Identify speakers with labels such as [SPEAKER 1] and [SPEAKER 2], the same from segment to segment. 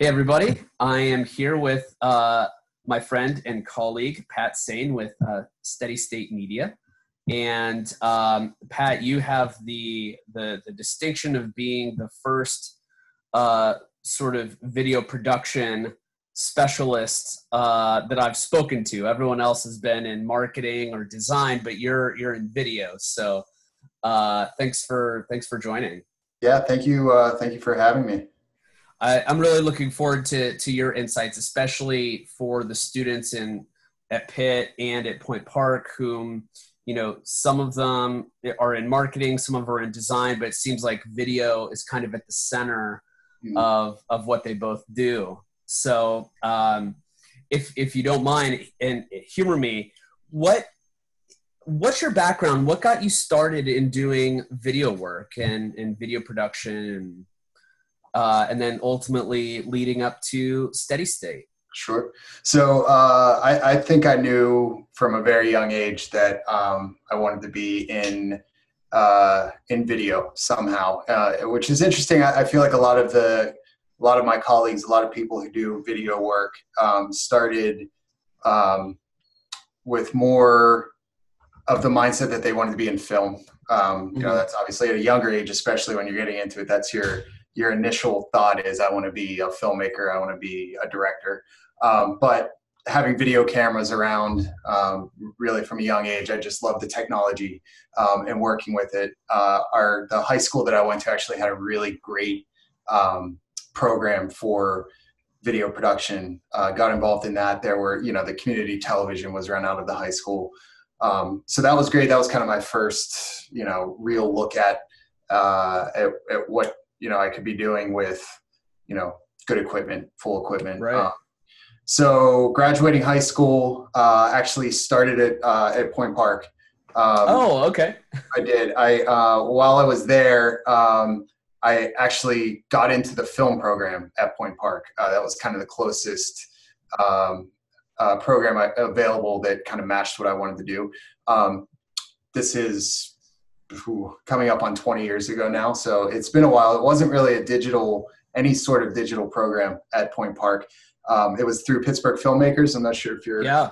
[SPEAKER 1] Hey, everybody. I am here with uh, my friend and colleague, Pat Sane, with uh, Steady State Media. And um, Pat, you have the, the, the, distinction of being the first uh, sort of video production specialist uh, that I've spoken to. Everyone else has been in marketing or design, but you're you're in video. So uh, thanks for thanks for joining.
[SPEAKER 2] Yeah, thank you. Uh, thank you for having me.
[SPEAKER 1] I, am really looking forward to to your insights, especially for the students in at Pitt and at Point Park, whom you know some of them are in marketing, some of them are in design, but it seems like video is kind of at the center mm-hmm. of of what they both do. So, um, if if you don't mind, and humor me, what what's your background? What got you started in doing video work and, and video production and uh, and then ultimately leading up to steady state?
[SPEAKER 2] Sure. So uh, I, I, think I knew from a very young age that um, I wanted to be in uh, in video somehow, uh, which is interesting. I, I, feel like a lot of the a lot of my colleagues, a lot of people who do video work, um, started um, with more of the mindset that they wanted to be in film. Um, you know, mm-hmm. that's obviously at a younger age, especially when you're getting into it. That's your your initial thought is I want to be a filmmaker, I want to be a director. Um, but having video cameras around um, really from a young age, I just love the technology um, and working with it. Uh, our the high school that I went to actually had a really great um, program for video production. Uh, got involved in that. There were you know the community television was run out of the high school. Um, so that was great. That was kind of my first, you know, real look at, uh, at, at what you know I could be doing with you know good equipment, full equipment.
[SPEAKER 1] Right. Um,
[SPEAKER 2] so graduating high school, uh, actually started at uh, at Point Park.
[SPEAKER 1] Um, oh, okay.
[SPEAKER 2] I did. I uh, while I was there, um, I actually got into the film program at Point Park. Uh, that was kind of the closest um, uh, program available that kind of matched what I wanted to do. Um, this is coming up on 20 years ago now. So it's been a while. It wasn't really a digital, any sort of digital program at Point Park. Um, it was through Pittsburgh Filmmakers. I'm not sure if you're.
[SPEAKER 1] Yeah.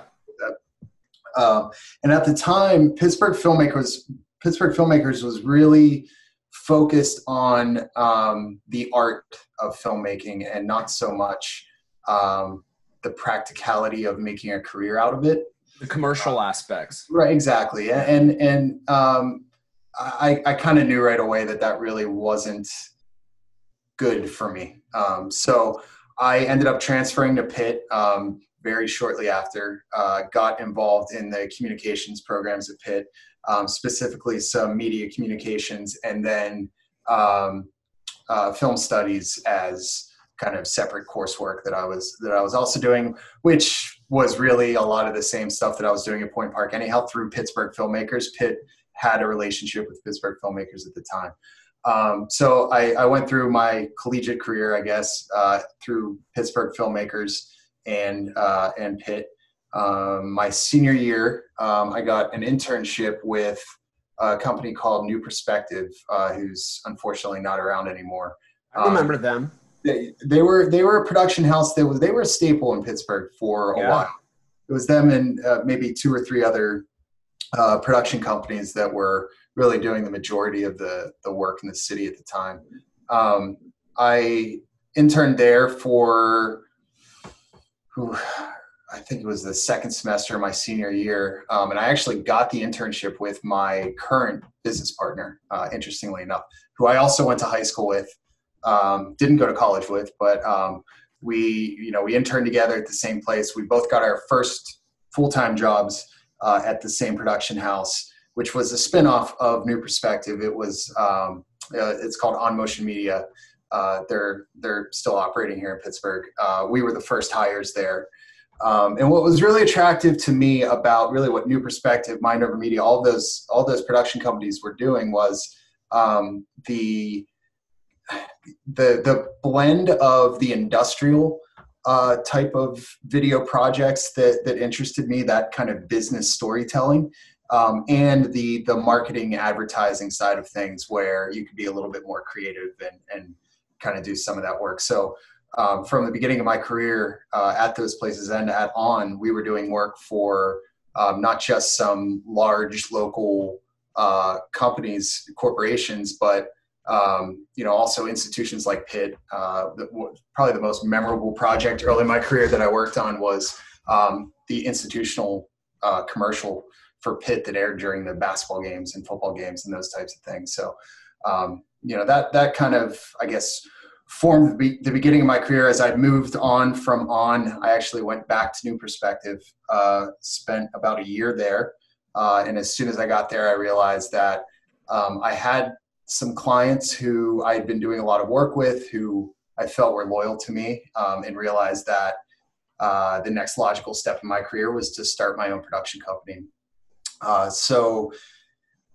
[SPEAKER 2] Uh, and at the time, Pittsburgh Filmmakers, Pittsburgh Filmmakers was really focused on um, the art of filmmaking and not so much um, the practicality of making a career out of it.
[SPEAKER 1] The commercial aspects.
[SPEAKER 2] Right, exactly. And and um, I, I kind of knew right away that that really wasn't good for me. Um, so I ended up transferring to Pitt um, very shortly after. Uh, got involved in the communications programs at Pitt, um, specifically some media communications, and then um, uh, film studies as kind of separate coursework that I was that I was also doing, which was really a lot of the same stuff that I was doing at Point Park. Anyhow, through Pittsburgh filmmakers, Pitt had a relationship with Pittsburgh filmmakers at the time. Um, so I, I, went through my collegiate career, I guess, uh, through Pittsburgh filmmakers and uh, and Pitt. Um, my senior year, um, I got an internship with a company called New Perspective, uh, who's unfortunately not around anymore.
[SPEAKER 1] I remember them.
[SPEAKER 2] They, they, were they were a production house that was they were a staple in Pittsburgh for a yeah. while. It was them and uh, maybe two or three other uh, production companies that were really doing the majority of the, the work in the city at the time. Um, I interned there for, whew, I think it was the second semester of my senior year. Um, and I actually got the internship with my current business partner, uh, interestingly enough, who I also went to high school with, um, didn't go to college with, but um, we, you know, we interned together at the same place. We both got our first full-time jobs uh, at the same production house, which was a spinoff of New Perspective. It was um, uh, it's called On Motion Media. Uh, they're they're still operating here in Pittsburgh. Uh, we were the first hires there. Um, and what was really attractive to me about really what New Perspective, Mind Over Media, all those all those production companies were doing was um, the the the blend of the industrial uh, type of video projects that that interested me. That kind of business storytelling. Um, and the the marketing advertising side of things where you could be a little bit more creative and and kind of do some of that work so um, from the beginning of my career uh, at those places and at On, we were doing work for um, not just some large local uh, companies, corporations, but um, you know also institutions like Pitt. Uh, the, probably the most memorable project early in my career that I worked on was um, the institutional uh, commercial for Pitt that aired during the basketball games and football games and those types of things. So um, you know that that kind of I guess formed the, the, beginning of my career as I moved on from on. I actually went back to New Perspective, uh, spent about a year there. Uh, and as soon as I got there, I realized that um, I had some clients who I had been doing a lot of work with who I felt were loyal to me um, and realized that uh, the next logical step in my career was to start my own production company. Uh, so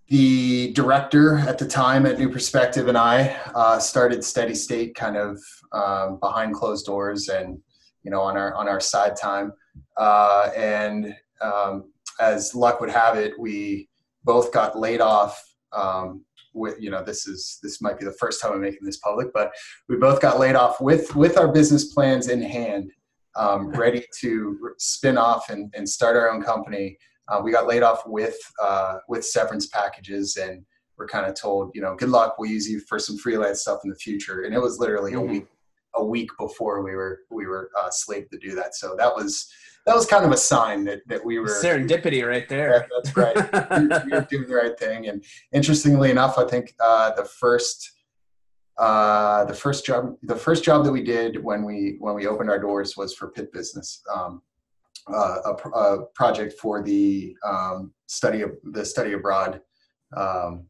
[SPEAKER 2] the director at the time at New Perspective and I uh, started Steady State kind of um, behind closed doors and you know on our on our side time. Uh, and um, as luck would have it, we both got laid off. Um, with you know this is this might be the first time I'm making this public, but we both got laid off with with our business plans in hand, um, ready to spin off and, and start our own company. Uh, we got laid off with uh, with severance packages and we're kind of told you know good luck we'll use you for some freelance stuff in the future. And it was literally mm-hmm. a week a week before we were we were uh, slated to do that. So that was that was kind of a sign that, that we were
[SPEAKER 1] serendipity right there
[SPEAKER 2] yeah, that's right we, we, were doing the right thing and interestingly enough i think uh, the first uh, the first job the first job that we did when we when we opened our doors was for Pitt business um, uh, a, a, project for the um, study of the study abroad um,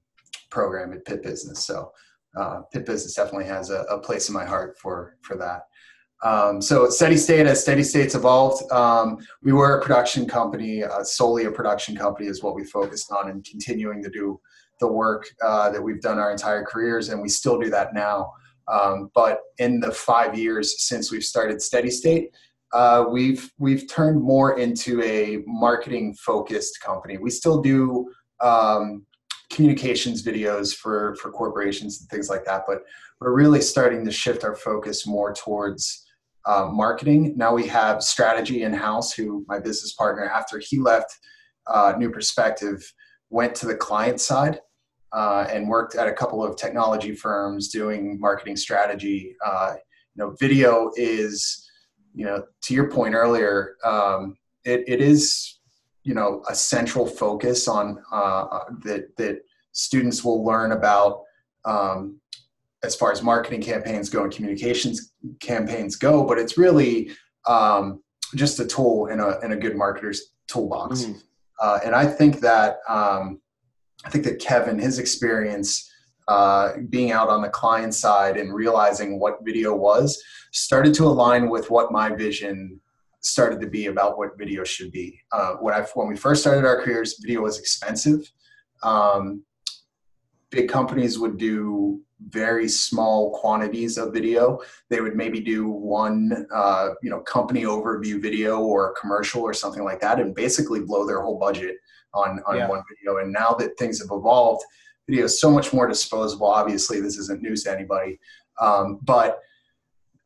[SPEAKER 2] program at Pitt Business. So uh, Pitt Business definitely has a, a, place in my heart for for that. Um, so steady state as steady states evolved um, we were a production company uh, solely a production company is what we focused on and continuing to do the work uh, that we've done our entire careers and we still do that now um, but in the five years since we've started steady state uh, we've we've turned more into a marketing focused company. We still do um, communications videos for for corporations and things like that, but we're really starting to shift our focus more towards uh, marketing. Now we have strategy in house. Who my business partner, after he left uh, New Perspective, went to the client side. Uh, and worked at a couple of technology firms doing marketing strategy. Uh, you know, video is you know, to your point earlier, um, it, it is, you know, a central focus on uh, that that students will learn about um, as far as marketing campaigns go and communications campaigns go. But it's really um, just a tool in a in a good marketer's toolbox. Mm-hmm. Uh, and I think that um, I think that Kevin, his experience uh, being out on the client side and realizing what video was started to align with what my vision started to be about what video should be. Uh, when I when we first started our careers, video was expensive. Um, big companies would do very small quantities of video. They would maybe do one, uh, you know, company overview video or a commercial or something like that, and basically blow their whole budget on on yeah. one video. And now that things have evolved, video is so much more disposable. Obviously, this isn't news to anybody, um, but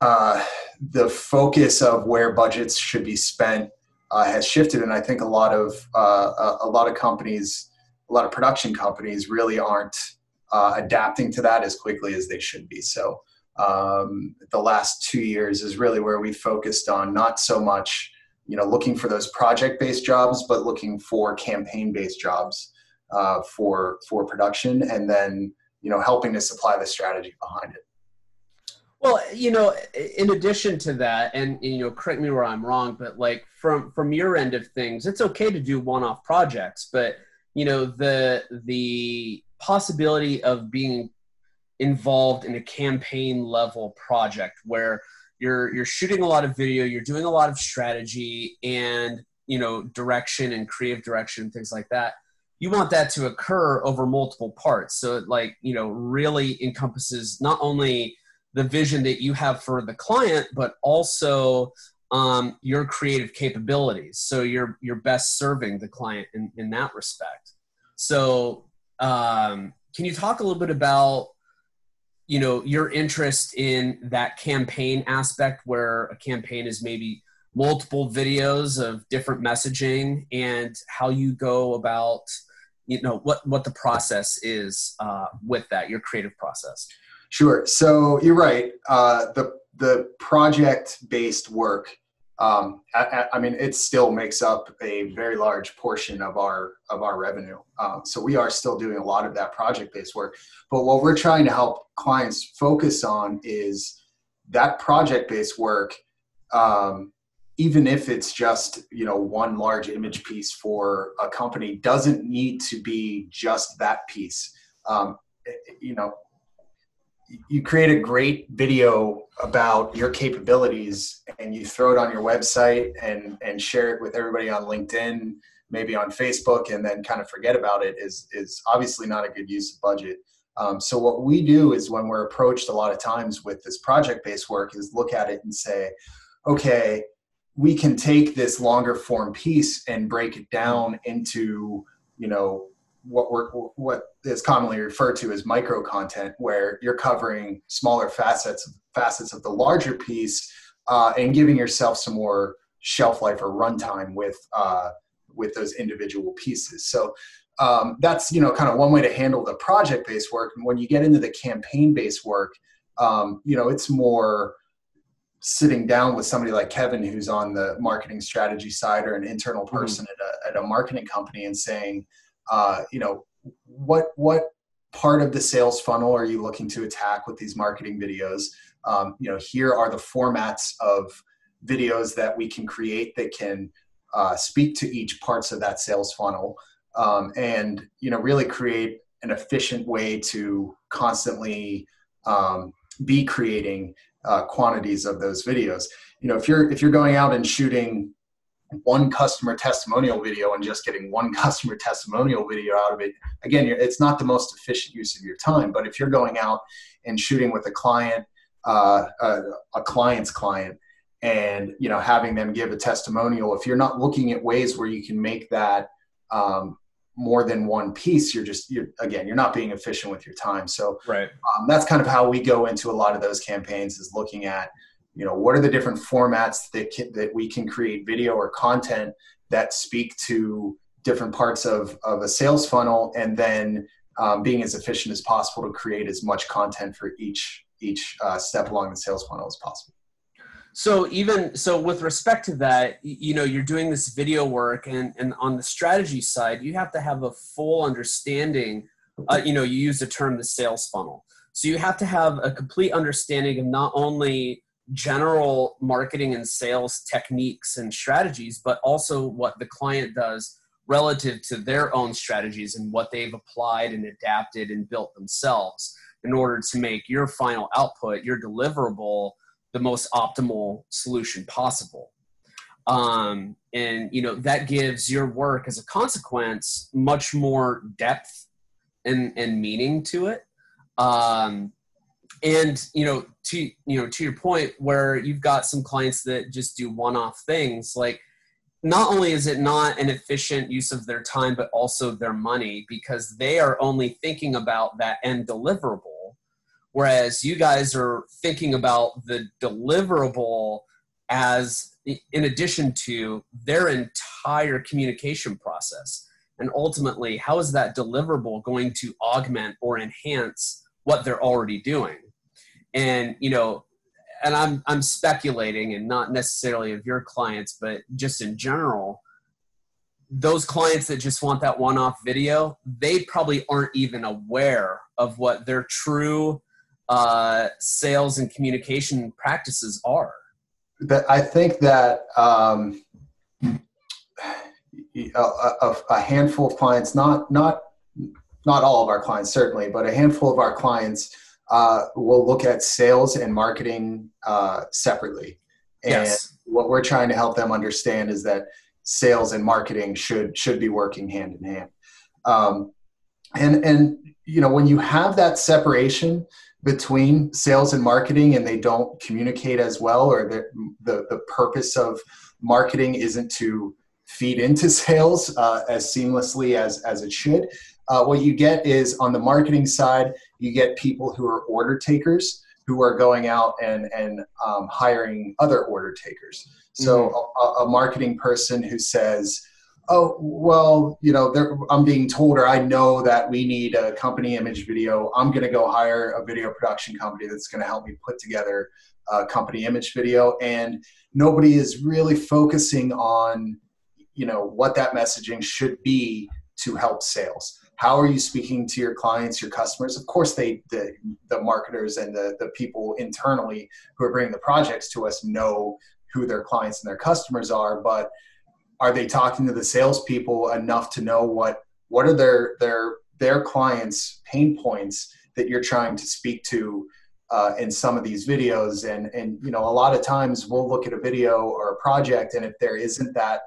[SPEAKER 2] uh, the focus of where budgets should be spent uh, has shifted, and I think a lot of uh, a lot of companies, a lot of production companies, really aren't uh, adapting to that as quickly as they should be. So. Um, the last two years is really where we focused on not so much you know looking for those project based jobs but looking for campaign based jobs uh, for for production, and then you know helping to supply the strategy behind it.
[SPEAKER 1] Well, you know, in addition to that, and you know, correct me where I'm wrong, but like from from your end of things, it's okay to do one-off projects, but you know, the the possibility of being involved in a campaign level project where you're you're shooting a lot of video, you're doing a lot of strategy and you know direction and creative direction, things like that you want that to occur over multiple parts. So it like you know really encompasses not only the vision that you have for the client but also um, your creative capabilities. So you're you're best serving the client in, in that respect. So um, can you talk a little bit about you know your interest in that campaign aspect where a campaign is maybe multiple videos of different messaging and how you go about you know what what the process is uh, with that your creative process?
[SPEAKER 2] Sure. So you're right. Uh, the the project based work um, I, I, mean it still makes up a very large portion of our of our revenue. Um, so we are still doing a lot of that project based work. But what we're trying to help clients focus on is that project based work um, even if it's just you know one large image piece for a company doesn't need to be just that piece. Um, you know you create a great video about your capabilities and you throw it on your website and and share it with everybody on linkedin maybe on facebook and then kind of forget about it is is obviously not a good use of budget. Um, so what we do is when we're approached a lot of times with this project based work is look at it and say okay we can take this longer form piece and break it down into you know what we're what is commonly referred to as micro content where you're covering smaller facets facets of the larger piece uh, and giving yourself some more shelf life or runtime with uh, with those individual pieces so um, that's you know kind of one way to handle the project based work and when you get into the campaign based work um, you know it's more sitting down with somebody like Kevin, who's on the marketing strategy side or an internal mm-hmm. person mm-hmm. at, a, at a marketing company, and saying, uh, you know, what what part of the sales funnel are you looking to attack with these marketing videos? Um, you know, here are the formats of videos that we can create that can uh, speak to each parts of that sales funnel, um, and you know, really create an efficient way to constantly um, be creating uh, quantities of those videos. You know, if you're if you're going out and shooting one customer testimonial video and just getting one customer testimonial video out of it, again, it's not the most efficient use of your time. But if you're going out and shooting with a client, uh, a, a client's client, and you know having them give a testimonial, if you're not looking at ways where you can make that um, more than one piece you're just you're again you're not being efficient with your time so
[SPEAKER 1] right
[SPEAKER 2] um, that's kind of how we go into a lot of those campaigns is looking at you know what are the different formats that can, that we can create video or content that speak to different parts of, of a sales funnel and then um, being as efficient as possible to create as much content for each each uh, step along the sales funnel as possible?
[SPEAKER 1] So even so with respect to that you know you're doing this video work and and on the strategy side you have to have a full understanding uh, you know you use the term the sales funnel. So you have to have a complete understanding of not only general marketing and sales techniques and strategies but also what the client does relative to their own strategies and what they've applied and adapted and built themselves in order to make your final output your deliverable the most optimal solution possible. Um, and you know that gives your work as a consequence much more depth and, and meaning to it. Um, and you know to you know to your point where you've got some clients that just do one-off things like not only is it not an efficient use of their time but also their money because they are only thinking about that end deliverable whereas you guys are thinking about the deliverable as in addition to their entire communication process. And ultimately how is that deliverable going to augment or enhance what they're already doing and you know and i'm i'm speculating and not necessarily of your clients but just in general those clients that just want that one off video they probably aren't even aware of what their true uh, sales and communication practices are?
[SPEAKER 2] But I think that um, a, a, a, handful of clients, not not not all of our clients certainly, but a handful of our clients uh, will look at sales and marketing uh, separately. And yes. what we're trying to help them understand is that sales and marketing should should be working hand in hand. Um, and and you know when you have that separation between sales and marketing and they don't communicate as well or the, the, the purpose of marketing isn't to feed into sales uh, as seamlessly as, as it should uh, what you get is on the marketing side you get people who are order takers who are going out and and um, hiring other order takers. So mm-hmm. a, a, marketing person who says, "Oh, well, you know, I'm being told, or I know that we need a company image video. I'm going to go hire a video production company that's going to help me put together a company image video." And nobody is really focusing on, you know, what that messaging should be to help sales how are you speaking to your clients your customers? Of course they the, the marketers and the, the people internally who are bringing the projects to us know who their clients and their customers are but are they talking to the salespeople enough to know what what are their their their clients pain points that you're trying to speak to uh, in some of these videos? And and you know a lot of times we'll look at a video or a project and if there isn't that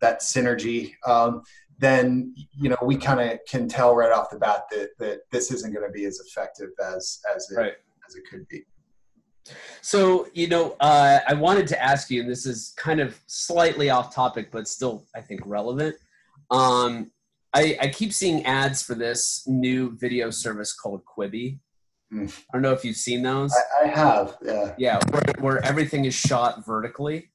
[SPEAKER 2] that synergy um, then you know we kind of can tell right off the bat that that this isn't going to be as effective as as it right. as it could be.
[SPEAKER 1] So you know, uh, I wanted to ask you, and this is kind of slightly off topic, but still I think relevant. Um, I, I keep seeing ads for this new video service called Quibi. Mm. I don't know if you've seen those.
[SPEAKER 2] I, I have, yeah.
[SPEAKER 1] Yeah, where, where everything is shot vertically.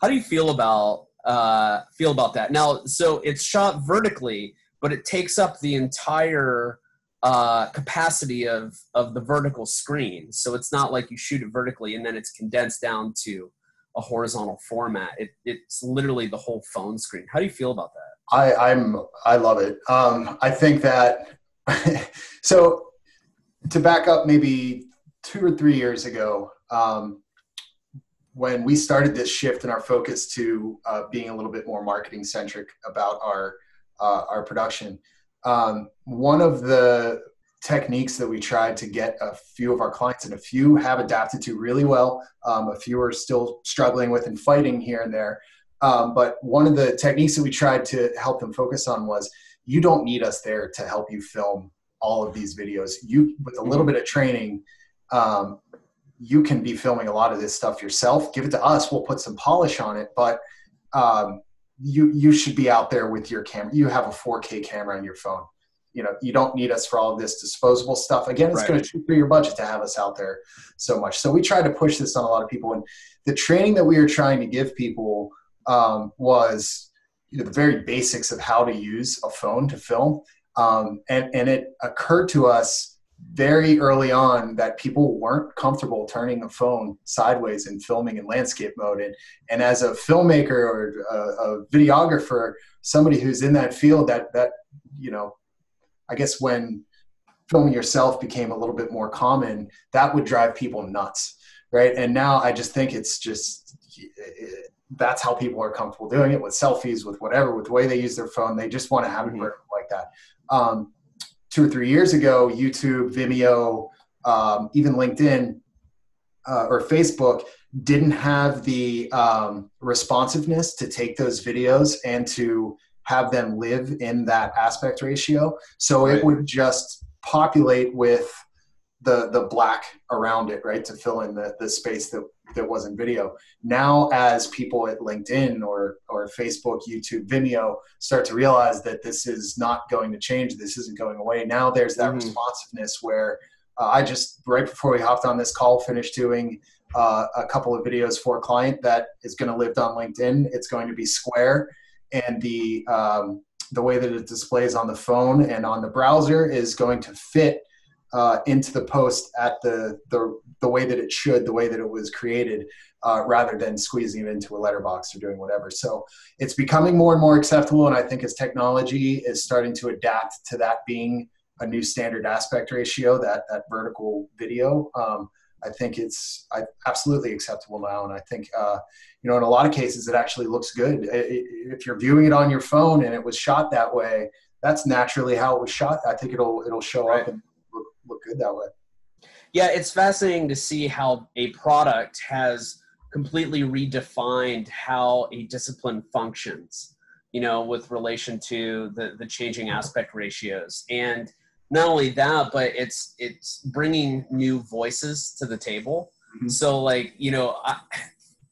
[SPEAKER 1] How do you feel about uh, feel about that. Now, so it's shot vertically, but it takes up the entire uh, capacity of of the vertical screen. So it's not like you shoot it vertically and then it's condensed down to a horizontal format. It, it's literally the whole phone screen. How do you feel about that?
[SPEAKER 2] I, I'm I love it. Um, I think that so to back up maybe two or three years ago, um, when we started this shift in our focus to uh, being a little bit more marketing centric about our uh, our production, um, one of the techniques that we tried to get a few of our clients and a few have adapted to really well. Um, a few are still struggling with and fighting here and there. Um, but one of the techniques that we tried to help them focus on was you don't need us there to help you film all of these videos. You, with a little bit of training, um, you can be filming a lot of this stuff yourself. Give it to us. We'll put some polish on it, but um, you you should be out there with your camera. You have a 4K camera on your phone. You know, you don't need us for all of this disposable stuff. Again, it's right. going to shoot through your budget to have us out there so much. So we try to push this on a lot of people, and the training that we were trying to give people um, was you know the very basics of how to use a phone to film. Um, and and it occurred to us very early on that people weren't comfortable turning a phone sideways and filming in landscape mode. And, and as a filmmaker or a, a, videographer, somebody who's in that field, that that you know, I guess when filming yourself became a little bit more common, that would drive people nuts, right? And now I just think it's just it, that's how people are comfortable doing it with selfies, with whatever, with the way they use their phone. They just want to have it mm-hmm. like that. Um, two or three years ago, YouTube, Vimeo, um, even LinkedIn uh, or Facebook didn't have the um, responsiveness to take those videos and to have them live in that aspect ratio. So right. it would just populate with the the black around it, right, to fill in the the space that that wasn't video. Now, as people at LinkedIn or or Facebook, YouTube, Vimeo start to realize that this is not going to change, this isn't going away. Now there's that mm-hmm. responsiveness where uh, I just right before we hopped on this call finished doing uh, a couple of videos for a client that is going to live on LinkedIn. It's going to be square, and the um, the way that it displays on the phone and on the browser is going to fit uh, into the post at the, the the way that it should, the way that it was created, uh, rather than squeezing it into a letterbox or doing whatever. So it's becoming more and more acceptable, and I think as technology is starting to adapt to that being a new standard aspect ratio, that that vertical video. Um, I think it's absolutely acceptable now, and I think uh, you know in a lot of cases it actually looks good. If you're viewing it on your phone and it was shot that way, that's naturally how it was shot. I think it'll it'll show right. up and look good that way.
[SPEAKER 1] Yeah, it's fascinating to see how a product has completely redefined how a discipline functions, you know, with relation to the, the changing aspect ratios. And not only that, but it's it's bringing new voices to the table. Mm-hmm. So, like, you know, I,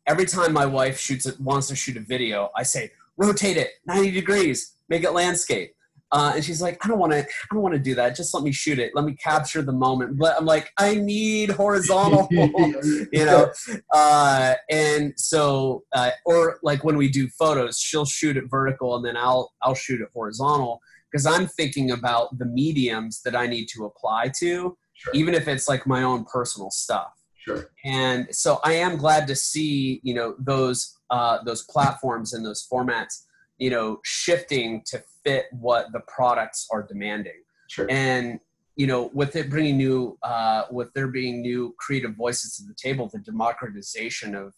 [SPEAKER 1] every time my wife shoots wants to shoot a video, I say, rotate it 90 degrees, make it landscape Uh, and she's like, I don't want to, I don't want to do that. Just let me shoot it. Let me capture the moment. But I'm like, I need horizontal, you know? Uh, and so, uh, or like when we do photos, she'll shoot it vertical and then I'll, I'll shoot it horizontal because I'm thinking about the mediums that I need to apply to, sure. even if it's like my own personal stuff.
[SPEAKER 2] Sure.
[SPEAKER 1] And so I am glad to see, you know, those, uh, those platforms and those formats, you know, shifting to fit what the products are demanding.
[SPEAKER 2] Sure.
[SPEAKER 1] And you know, with it bringing new, uh, with there being new creative voices to the table, the democratization of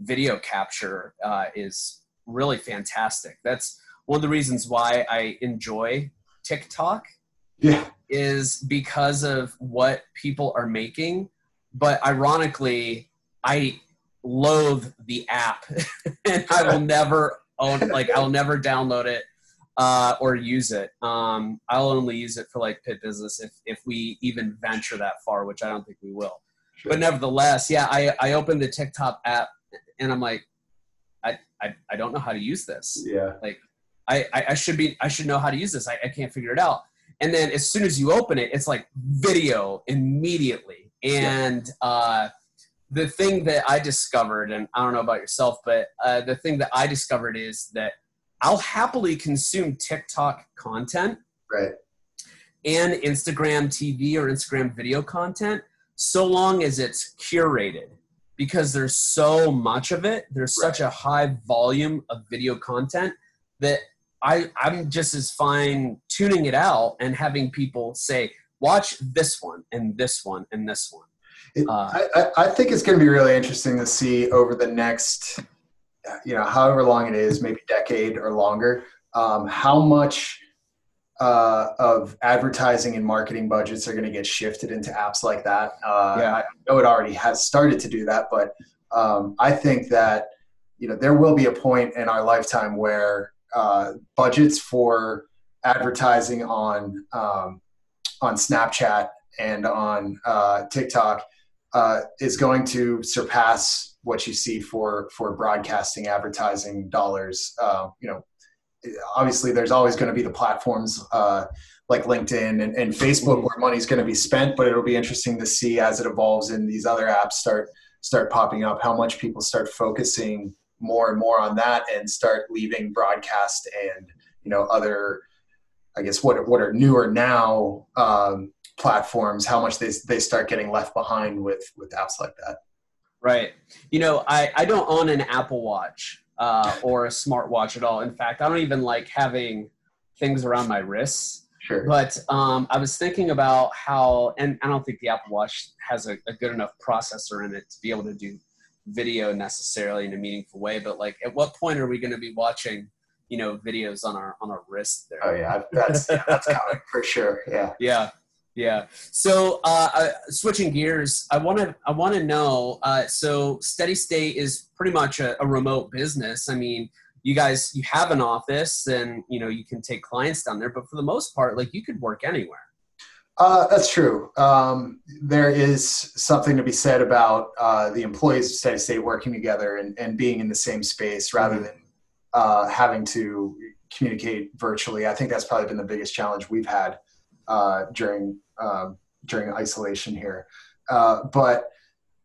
[SPEAKER 1] video capture uh, is really fantastic. That's one of the reasons why I enjoy TikTok.
[SPEAKER 2] Yeah.
[SPEAKER 1] Is because of what people are making, but ironically, I loathe the app, and I will never Like, I'll never download it uh, or use it. Um, I'll only use it for like Pitt business if, if we even venture that far, which I don't think we will. Sure. But nevertheless, yeah, I, I opened the TikTok app and I'm like, I, I, I don't know how to use this.
[SPEAKER 2] Yeah.
[SPEAKER 1] Like I, I, I should be, I should know how to use this. I, I can't figure it out. And then as soon as you open it, it's like video immediately. And, yeah. uh, the thing that I discovered, and I don't know about yourself, but uh, the thing that I discovered is that I'll happily consume TikTok content.
[SPEAKER 2] Right.
[SPEAKER 1] And Instagram TV or Instagram video content so long as it's curated because there's so much of it. There's right. such a high volume of video content that I, I'm just as fine tuning it out and having people say, watch this one and this one and this one.
[SPEAKER 2] It, uh, I, I think it's going to be really interesting to see over the next you know, however long it is, maybe decade or longer, um, how much uh, of advertising and marketing budgets are going to get shifted into apps like that. Uh, yeah. I know it already has started to do that, but um, I think that you know there will be a point in our lifetime where uh, budgets for advertising on um, on Snapchat and on uh, TikTok uh, is going to surpass what you see for for broadcasting advertising dollars. Uh, you know, obviously there's always going to be the platforms uh, like LinkedIn and, and Facebook mm-hmm. where money's going to be spent, but it'll be interesting to see as it evolves and these other apps start start popping up, how much people start focusing more and more on that and start leaving broadcast and you know other I guess what what are newer now um, platforms, how much they they start getting left behind with with apps like that.
[SPEAKER 1] Right. You know, I, I don't own an Apple Watch uh, or a smartwatch at all. In fact, I don't even like having things around my wrists.
[SPEAKER 2] Sure.
[SPEAKER 1] But um, I was thinking about how, and I don't think the Apple Watch has a, a, good enough processor in it to be able to do video necessarily in a meaningful way. But like, at what point are we going to be watching, you know, videos on our on our wrist there?
[SPEAKER 2] Oh yeah, that's that's coming for sure. Yeah.
[SPEAKER 1] Yeah. Yeah. So uh, uh, switching gears, I want to I want to know. Uh, so Steady State is pretty much a, a, remote business. I mean, you guys you have an office, and you know you can take clients down there, but for the most part, like you could work anywhere.
[SPEAKER 2] Uh, that's true. Um, there is something to be said about uh, the employees of Steady State working together and, and being in the same space rather mm-hmm. than uh, having to communicate virtually. I think that's probably been the biggest challenge we've had uh, during um, during isolation here. Uh, but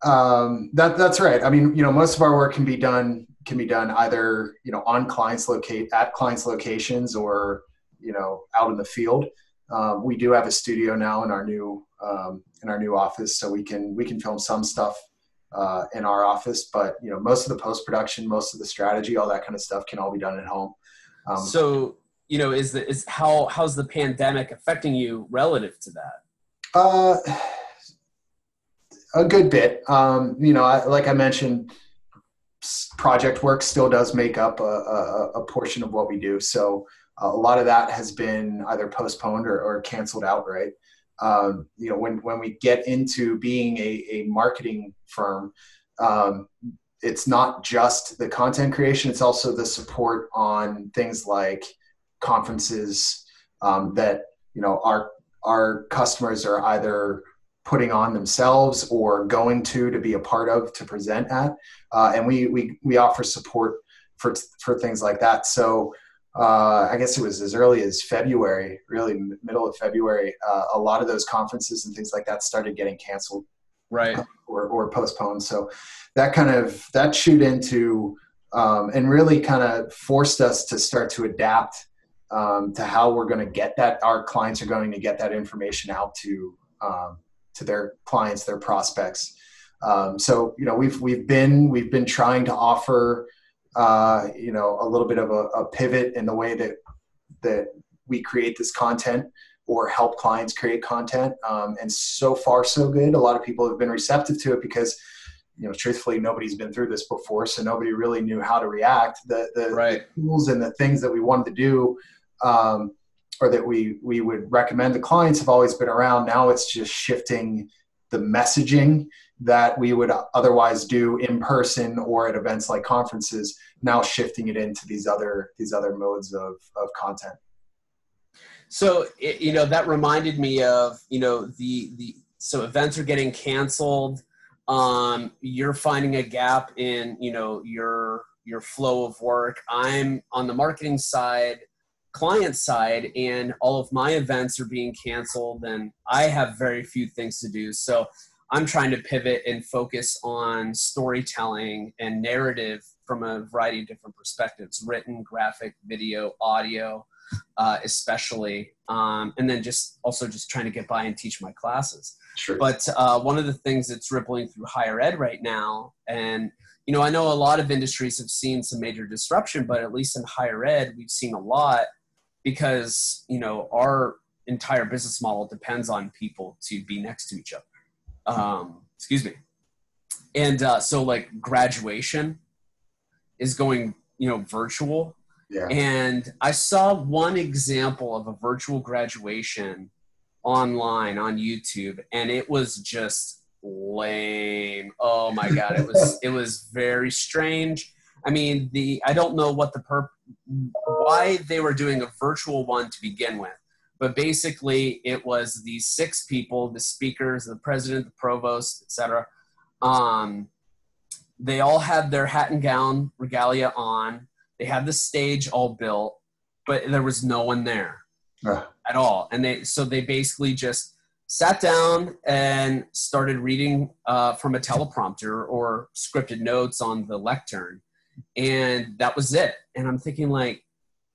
[SPEAKER 2] um, that that's right. I mean, you know, most of our work can be done can be done either you know on clients locate at clients locations or you know out in the field. Um, we do have a studio now in our new um, in our new office, so we can we can film some stuff uh, in our office. But you know, most of the post production, most of the strategy, all that kind of stuff can all be done at home.
[SPEAKER 1] Um, so you know, is the is how how's the pandemic affecting you relative to that?
[SPEAKER 2] Uh, a good bit. Um, you know, I, like I mentioned, project work still does make up a, a, a portion of what we do. So uh, a lot of that has been either postponed or, or canceled outright. Um, you know, when when we get into being a, a marketing firm, um, it's not just the content creation; it's also the support on things like conferences um, that you know our our customers are either putting on themselves or going to to be a part of to present at. Uh, and we, we we offer support for for things like that. So uh, I guess it was as early as February, really middle of February, uh, a lot of those conferences and things like that started getting canceled,
[SPEAKER 1] right,
[SPEAKER 2] or, or postponed. So that kind of that chewed into um, and really kind of forced us to start to adapt um, to how we're going to get that. Our clients are going to get that information out to um, to their clients, their prospects. Um, so you know we've we've been we've been trying to offer uh, you know, a little bit of a, a, pivot in the way that that we create this content or help clients create content. Um, and so far, so good. A lot of people have been receptive to it because, you know, truthfully, nobody's been through this before, so nobody really knew how to react. The the, right. the tools and the things that we wanted to do. Um, or that we we would recommend. The clients have always been around. Now it's just shifting the messaging that we would otherwise do in person or at events like conferences now shifting it into these other these other modes of, of content.
[SPEAKER 1] So you know that reminded me of you know the the so events are getting canceled. Um you're finding a gap in you know your your flow of work. I'm on the marketing side client side and all of my events are being canceled and i have very few things to do so I'm trying to pivot and focus on storytelling and narrative from a variety of different perspectives written, graphic, video, audio, uh, especially. Um, and then just also just trying to get by and teach my classes.
[SPEAKER 2] Sure.
[SPEAKER 1] But uh, one of the things that's rippling through higher ed right now, and you know, I know a lot of industries have seen some major disruption, but at least in higher ed, we've seen a lot because you know our entire business model depends on people to be next to each other um, excuse me. And uh, so like graduation is going, you know, virtual.
[SPEAKER 2] Yeah.
[SPEAKER 1] And I saw one example of a virtual graduation online on YouTube, and it was just lame. Oh my god, it was it was very strange. I mean, the I don't know what the perp why they were doing a virtual one to begin with. But basically it was these six people the speakers the president the provost etc um, they all had their hat and gown regalia on. They had the stage all built but there was no one there uh. at all. And they so they basically just sat down and started reading uh, from a teleprompter or scripted notes on the lectern and that was it and i'm thinking like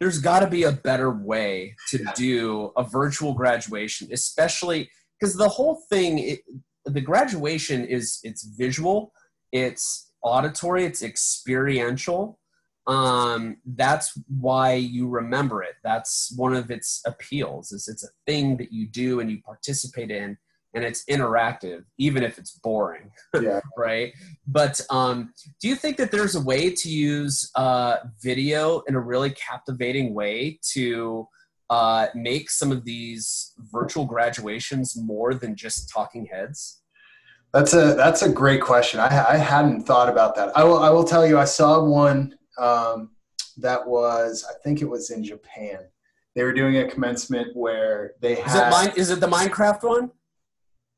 [SPEAKER 1] there's got to be a better way to do a virtual graduation, especially because the whole thing, it, the graduation is it's visual, it's auditory, it's experiential. Um, that's why you remember it. That's one of its appeals. Is it's a thing that you do and you participate in and it's interactive, even if it's boring.
[SPEAKER 2] Yeah.
[SPEAKER 1] right. But um, do you think that there's a way to use uh, video in a really captivating way to uh, make some of these virtual graduations more than just talking heads?
[SPEAKER 2] That's a that's a great question. I, I hadn't thought about that. I will I will tell you. I saw one um, that was I think it was in Japan. They were doing a commencement where they had.
[SPEAKER 1] Is it, mine, is it the Minecraft one?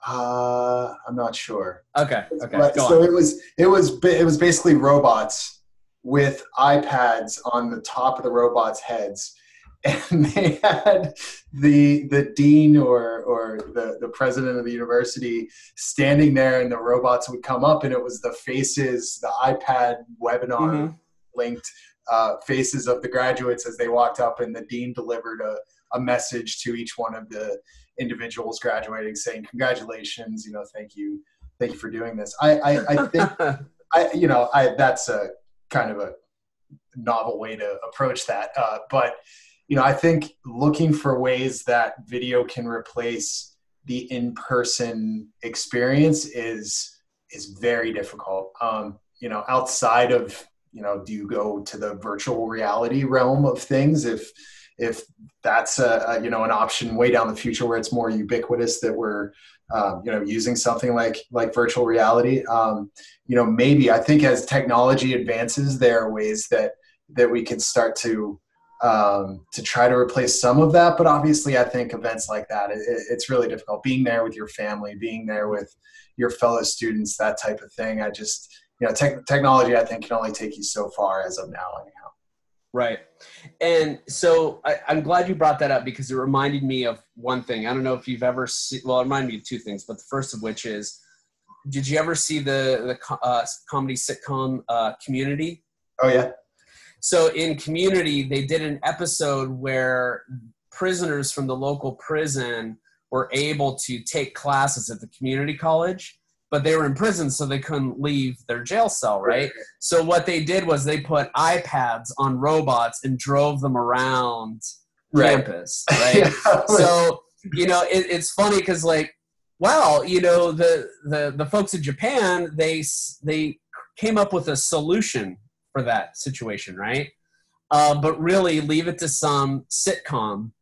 [SPEAKER 2] Uh, I'm not sure.
[SPEAKER 1] Okay. Okay.
[SPEAKER 2] But, so on. it was it was it was basically robots with iPads on the top of the robots' heads, and they had the the dean or or the the president of the university standing there, and the robots would come up, and it was the faces, the iPad webinar mm-hmm. linked uh, faces of the graduates as they walked up, and the dean delivered a a message to each one of the individuals graduating saying congratulations you know thank you thank you for doing this. I i, I think i you know i that's a kind of a novel way to approach that uh, but you know i think looking for ways that video can replace the in-person experience is is very difficult. Um, you know outside of you know do you go to the virtual reality realm of things if if that's a, a, you know an option way down the future where it's more ubiquitous that we're um, you know using something like like virtual reality? Um, you know maybe i think as technology advances there are ways that that we can start to um, to try to replace some of that. But obviously i think events like that it, it's really difficult. Being there with your family being there with your fellow students that type of thing i just you know te- technology i think can only take you so far as of now anyhow
[SPEAKER 1] Right. And so I, am glad you brought that up because it reminded me of one thing. I don't know if you've ever seen, well, it reminded me of two things, but the first of which is, did you ever see the, the uh, comedy sitcom uh, Community?
[SPEAKER 2] Oh, yeah.
[SPEAKER 1] So in Community, they did an episode where prisoners from the local prison were able to take classes at the community college but they were in prison so they couldn't leave their jail cell right so what they did was they put ipads on robots and drove them around right. campus right yeah. so you know it, it's funny because like wow you know the, the the folks in japan they they came up with a solution for that situation right uh, but really leave it to some sitcom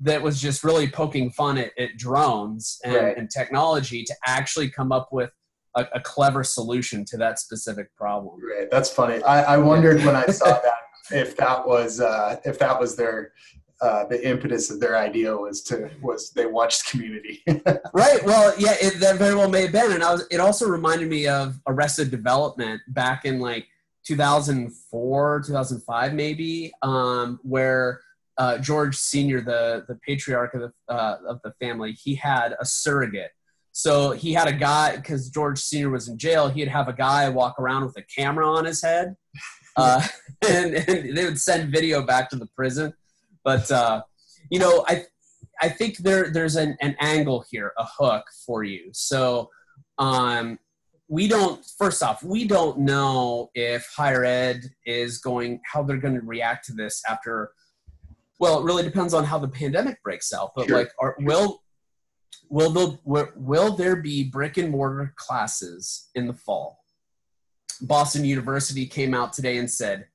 [SPEAKER 1] that was just really poking fun at, at drones and, right. and, technology to actually come up with a, a, clever solution to that specific problem.
[SPEAKER 2] Right. That's funny. I, I wondered when I saw that if that was uh, if that was their uh, the impetus of their idea was to was they watched Community.
[SPEAKER 1] right. Well, yeah, it, that very well may have been, and I was. It also reminded me of Arrested Development back in like 2004, 2005, maybe, um, where uh, George Senior, the the patriarch of the uh, of the family, he had a surrogate. So he had a guy because George Senior was in jail. He'd have a guy walk around with a camera on his head, uh, and, and, they would send video back to the prison. But uh, you know, I I think there there's an, an angle here, a hook for you. So um, we don't first off we don't know if higher ed is going how they're going to react to this after well, it really depends on how the pandemic breaks out. But sure. like, are, will will the will there be brick and mortar classes in the fall? Boston University came out today and said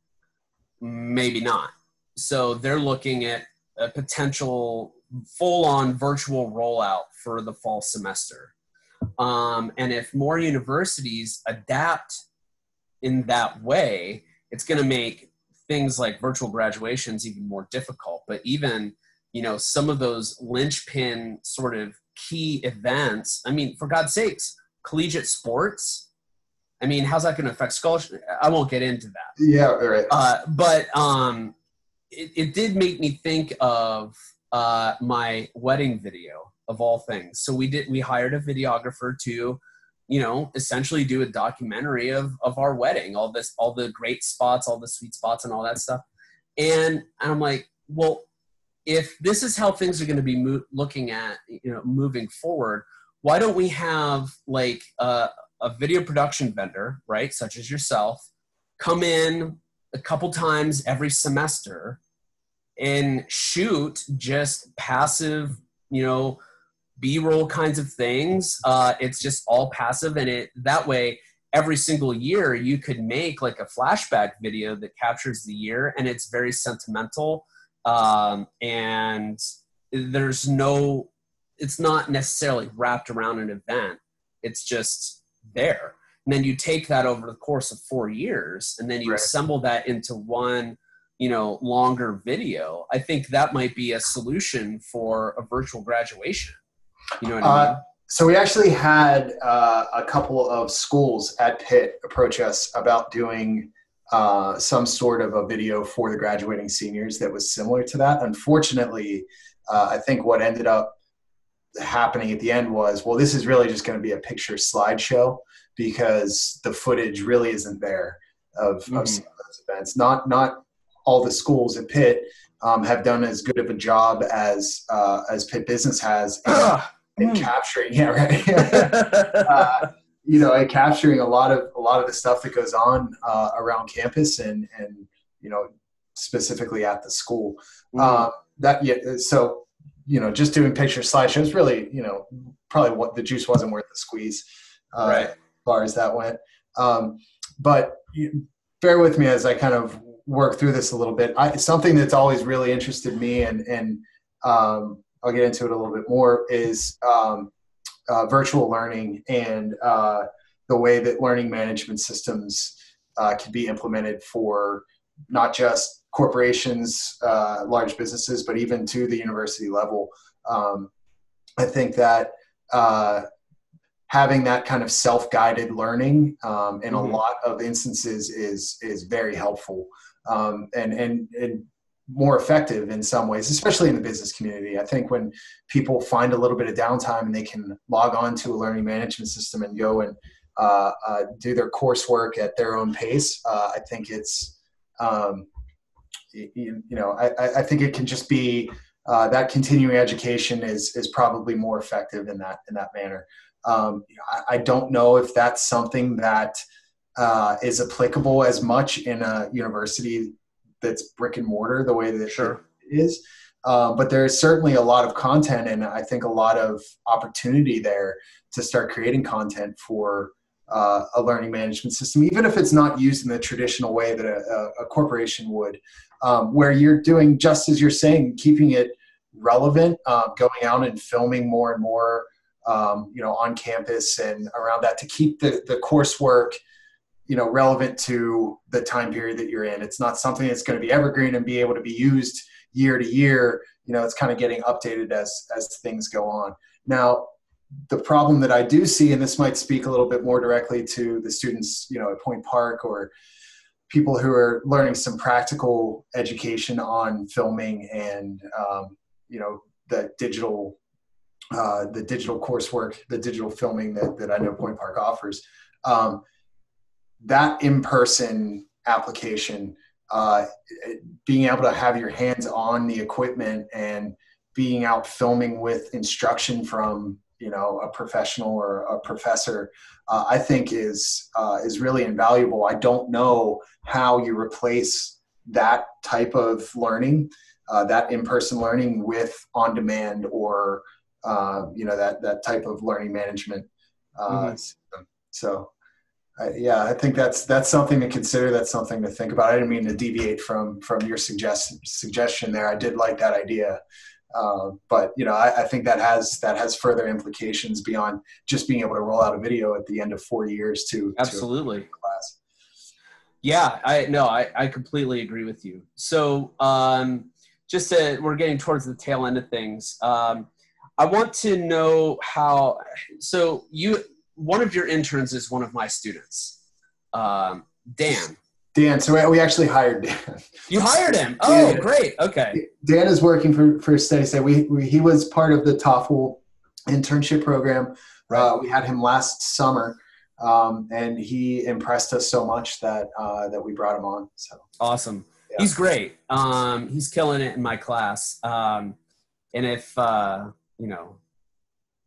[SPEAKER 1] maybe not. So they're looking at a potential full-on virtual rollout for the fall semester. Um, and if more universities adapt in that way, it's going to make things like virtual graduations even more difficult. But even you know some of those linchpin sort of key events i mean for god's sakes collegiate sports i mean how's that going to affect scholarship i won't get into that.
[SPEAKER 2] Yeah right.
[SPEAKER 1] Uh, but um it, it did make me think of uh my wedding video of all things. So we did we hired a videographer to you know, essentially do a documentary of of our wedding, all this, all the great spots, all the sweet spots, and all that stuff. And I'm like, well, if this is how things are going to be mo- looking at, you know, moving forward, why don't we have like a, a video production vendor, right, such as yourself, come in a couple times every semester and shoot just passive, you know, b-roll kinds of things. Uh, it's just all passive and it that way every single year you could make like a flashback video that captures the year and it's very sentimental. Um, and there's no it's not necessarily wrapped around an event. It's just there. And then you take that over the course of four years and then you right. assemble that into one you know longer video. I think that might be a solution for a virtual graduation you know what I mean? Uh,
[SPEAKER 2] so we actually had uh, a couple of schools at Pitt approach us about doing uh, some sort of a video for the graduating seniors that was similar to that. Unfortunately, uh, I think what ended up happening at the end was, well, this is really just going to be a picture slideshow because the footage really isn't there of, mm-hmm. of some of those events. Not not all the schools at Pitt um, have done as good of a job as uh, as Pitt Business has. and mm. capturing yeah right? Uh, you know and capturing a lot of a lot of the stuff that goes on uh, around campus and and you know specifically at the school. Mm. that yeah so you know just doing picture slideshows really you know probably what the juice wasn't worth the squeeze uh, right. as far as that went. Um, but you, bear with me as i kind of work through this a little bit. I, something that's always really interested me and and um, I'll get into it a little bit more, is um, uh, virtual learning and uh, the way that learning management systems uh, can be implemented for not just corporations, uh, large businesses, but even to the university level. Um, I think that uh, having that kind of self-guided learning um, in mm-hmm. a lot of instances is is very helpful um, and and and more effective in some ways, especially in the business community. I think when people find a little bit of downtime and they can log on to a learning management system and go and uh, uh, do their coursework at their own pace, uh, I think it's um, you, you, know I, I, think it can just be uh, that continuing education is is probably more effective in that in that manner. Um, I, I, don't know if that's something that uh, is applicable as much in a university that's brick and mortar the way that sure. it is. Uh, but there's certainly a lot of content and I think a lot of opportunity there to start creating content for uh, a learning management system, even if it's not used in the traditional way that a, a corporation would, um, where you're doing just as you're saying, keeping it relevant, uh, going out and filming more and more um, you know, on campus and around that to keep the, the coursework, you know, relevant to the time period that you're in. It's not something that's going to be evergreen and be able to be used year to year. You know, it's kind of getting updated as as things go on. Now, the problem that I do see, and this might speak a little bit more directly to the students, you know, at Point Park or people who are learning some practical education on filming and um, you know the digital uh, the digital coursework, the digital filming that, that I know Point Park offers. Um, that in-person application, uh, being able to have your hands on the equipment and being out filming with instruction from you know a professional or a professor, uh, I think is uh, is really invaluable. I don't know how you replace that type of learning, uh, that in-person learning with on-demand or uh, you know that that type of learning management uh, mm-hmm. So, yeah, I think that's that's something to consider. That's something to think about. I didn't mean to deviate from from your suggest, suggestion there. I did like that idea, uh, but you know, I, I, think that has that has further implications beyond just being able to roll out a video at the end of four years to
[SPEAKER 1] absolutely to class. Yeah, I no, I, I completely agree with you. So, um, just to, we're getting towards the tail end of things. Um, I want to know how. So you, one of your interns is one of my students, um, Dan.
[SPEAKER 2] Dan. So we actually hired Dan.
[SPEAKER 1] You hired him. Oh, Dan, great. Okay.
[SPEAKER 2] Dan is working for for Steady State. We, we he was part of the TOEFL internship program. Right. Uh, we had him last summer. Um, and he impressed us so much that uh, that we brought him on. So
[SPEAKER 1] awesome! Yeah. He's great. Um, he's killing it in my class. Um, and if uh, you know,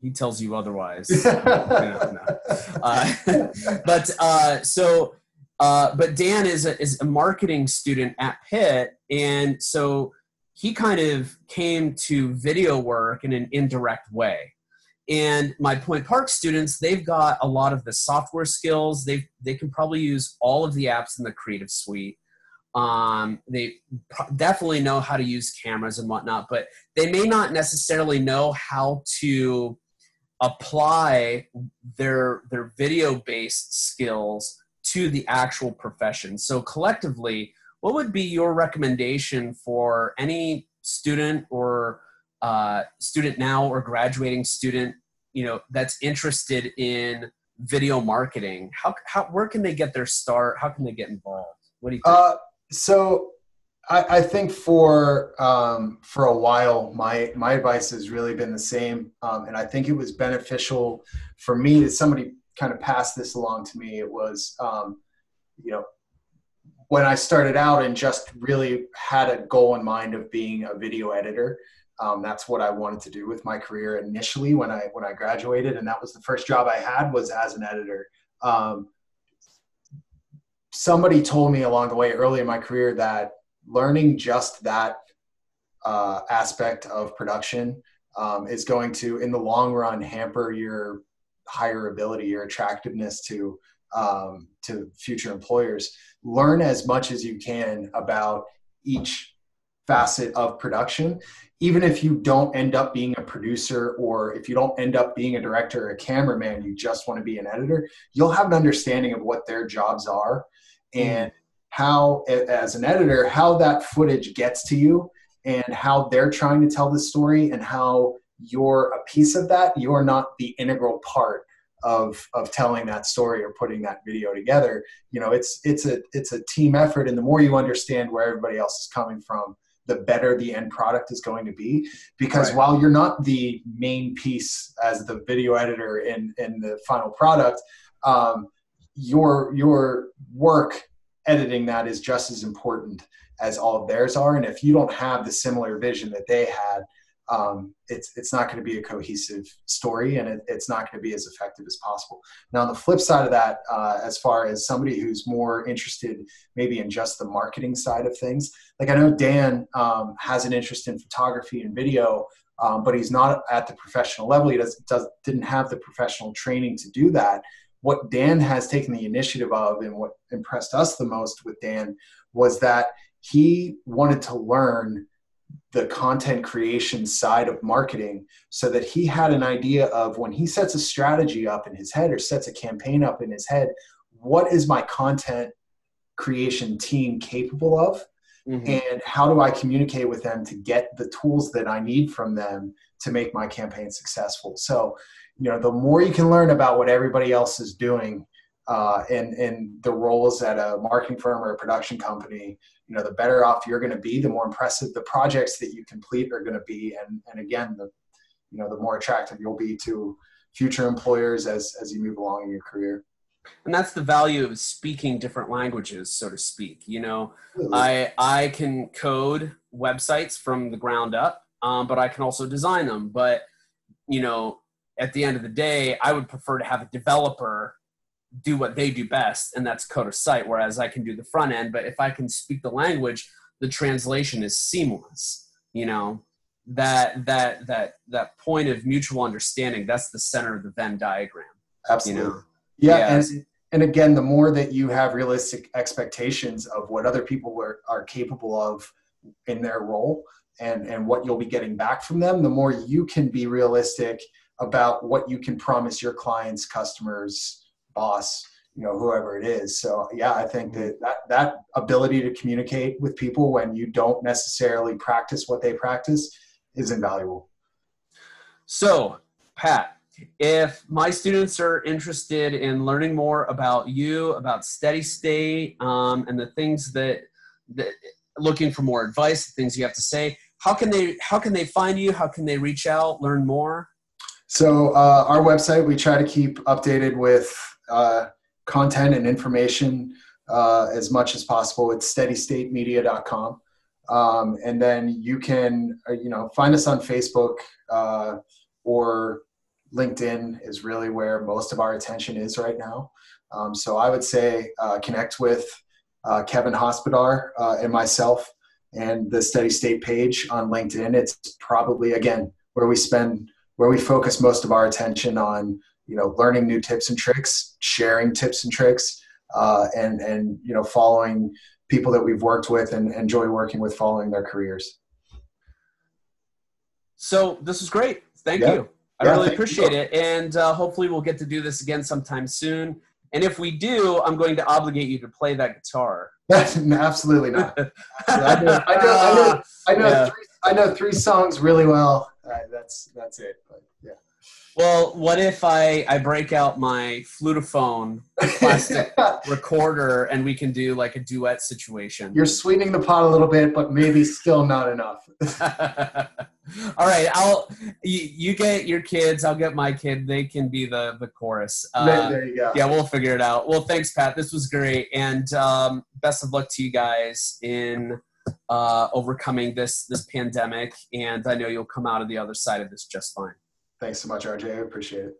[SPEAKER 1] he tells you otherwise. uh, but uh, so, uh, but Dan is a, is a marketing student at Pitt, and so he kind of came to video work in an indirect way. And my Point Park students, they've got a lot of the software skills. They they can probably use all of the apps in the Creative Suite. Um, they definitely know how to use cameras and whatnot, but they may not necessarily know how to apply their their video based skills to the actual profession. So collectively, what would be your recommendation for any student or uh, student now or graduating student, you know, that's interested in video marketing? How, how where can they get their start? How can they get involved? What do you think? Uh,
[SPEAKER 2] so I, I, think for um, for a while, my my advice has really been the same, um, and I think it was beneficial for me that somebody kind of passed this along to me. It was, um, you know, when I started out and just really had a goal in mind of being a video editor. Um, that's what I wanted to do with my career initially when I when I graduated, and that was the first job I had was as an editor. Um, somebody told me along the way early in my career that learning just that uh, aspect of production um, is going to, in the long run, hamper your higher ability, your attractiveness to um, to future employers. Learn as much as you can about each facet of production, even if you don't end up being a producer or if you don't end up being a director or a cameraman, you just want to be an editor. You'll have an understanding of what their jobs are and how as an editor how that footage gets to you and how they're trying to tell the story and how you're a piece of that. You're not the integral part of of telling that story or putting that video together. You know it's it's a it's a team effort. And the more you understand where everybody else is coming from the better the end product is going to be. Because right. while you're not the main piece as the video editor in in the final product um, your your work editing that is just as important as all of theirs are and if you don't have the similar vision that they had um, it's it's not going to be a cohesive story and it, it's not going to be as effective as possible. Now, on the flip side of that, uh, as far as somebody who's more interested maybe in just the marketing side of things, like I know Dan um, has an interest in photography and video, um, but he's not at the professional level. He does, does didn't have the professional training to do that. What Dan has taken the initiative of, and what impressed us the most with Dan, was that he wanted to learn the content creation side of marketing so that he had an idea of when he sets a strategy up in his head or sets a campaign up in his head what is my content creation team capable of mm-hmm. and how do i communicate with them to get the tools that i need from them to make my campaign successful so you know the more you can learn about what everybody else is doing uh, and and the roles at a marketing firm or a production company you know the better off you're going to be the more impressive the projects that you complete are going to be. And and again the you know the more attractive you'll be to future employers as as you move along in your career.
[SPEAKER 1] And that's the value of speaking different languages so to speak. You know i i can code websites from the ground up um, but i can also design them. But you know at the end of the day i would prefer to have a developer do what they do best, and that's code a site. Whereas I can do the front end, but if I can speak the language, the translation is seamless. You know that that that that point of mutual understanding. That's the center of the Venn diagram.
[SPEAKER 2] Absolutely. You know? Yeah, yeah. and and again, the more that you have realistic expectations of what other people are, are capable of in their role and and what you'll be getting back from them, the more you can be realistic about what you can promise your clients, customers, boss you know whoever it is. So yeah i think that, that that ability to communicate with people when you don't necessarily practice what they practice is invaluable.
[SPEAKER 1] So pat if my students are interested in learning more about you about steady state um, and the things that, that looking for more advice the things you have to say how can they how can they find you? How can they reach out learn more
[SPEAKER 2] so uh, our website we try to keep updated with uh, content and information uh, as much as possible. It's steadystatemedia.com. Um, and then you can, uh, you know, find us on Facebook uh, or LinkedIn is really where most of our attention is right now. Um, so I would say uh, connect with Kevin Hospodar and myself and the Steady State page on LinkedIn. It's probably again where we spend where we focus most of our attention on you know learning new tips and tricks sharing tips and tricks uh, and and you know following people that we've worked with and enjoy working with following their careers.
[SPEAKER 1] So this is great. Thank yeah. you. I yeah, really appreciate you. it. And uh, hopefully we'll get to do this again sometime soon. And if we do i'm going to obligate you to play that guitar.
[SPEAKER 2] Absolutely not. I know i know i know, I know, yeah. three, I know three songs really well uh, that's that's it but yeah
[SPEAKER 1] well, what if I I break out my flutophone plastic recorder and we can do like a duet situation?
[SPEAKER 2] You're sweetening the pot a little bit, but maybe still not enough.
[SPEAKER 1] All right, I'll you, you, get your kids, I'll get my kid. They can be the the chorus.
[SPEAKER 2] Uh, there you go.
[SPEAKER 1] Yeah, we'll figure it out. Well, thanks, Pat. This was great, and um, best of luck to you guys in uh, overcoming this this pandemic. And I know you'll come out of the other side of this just fine.
[SPEAKER 2] Thanks so much, RJ. I appreciate it.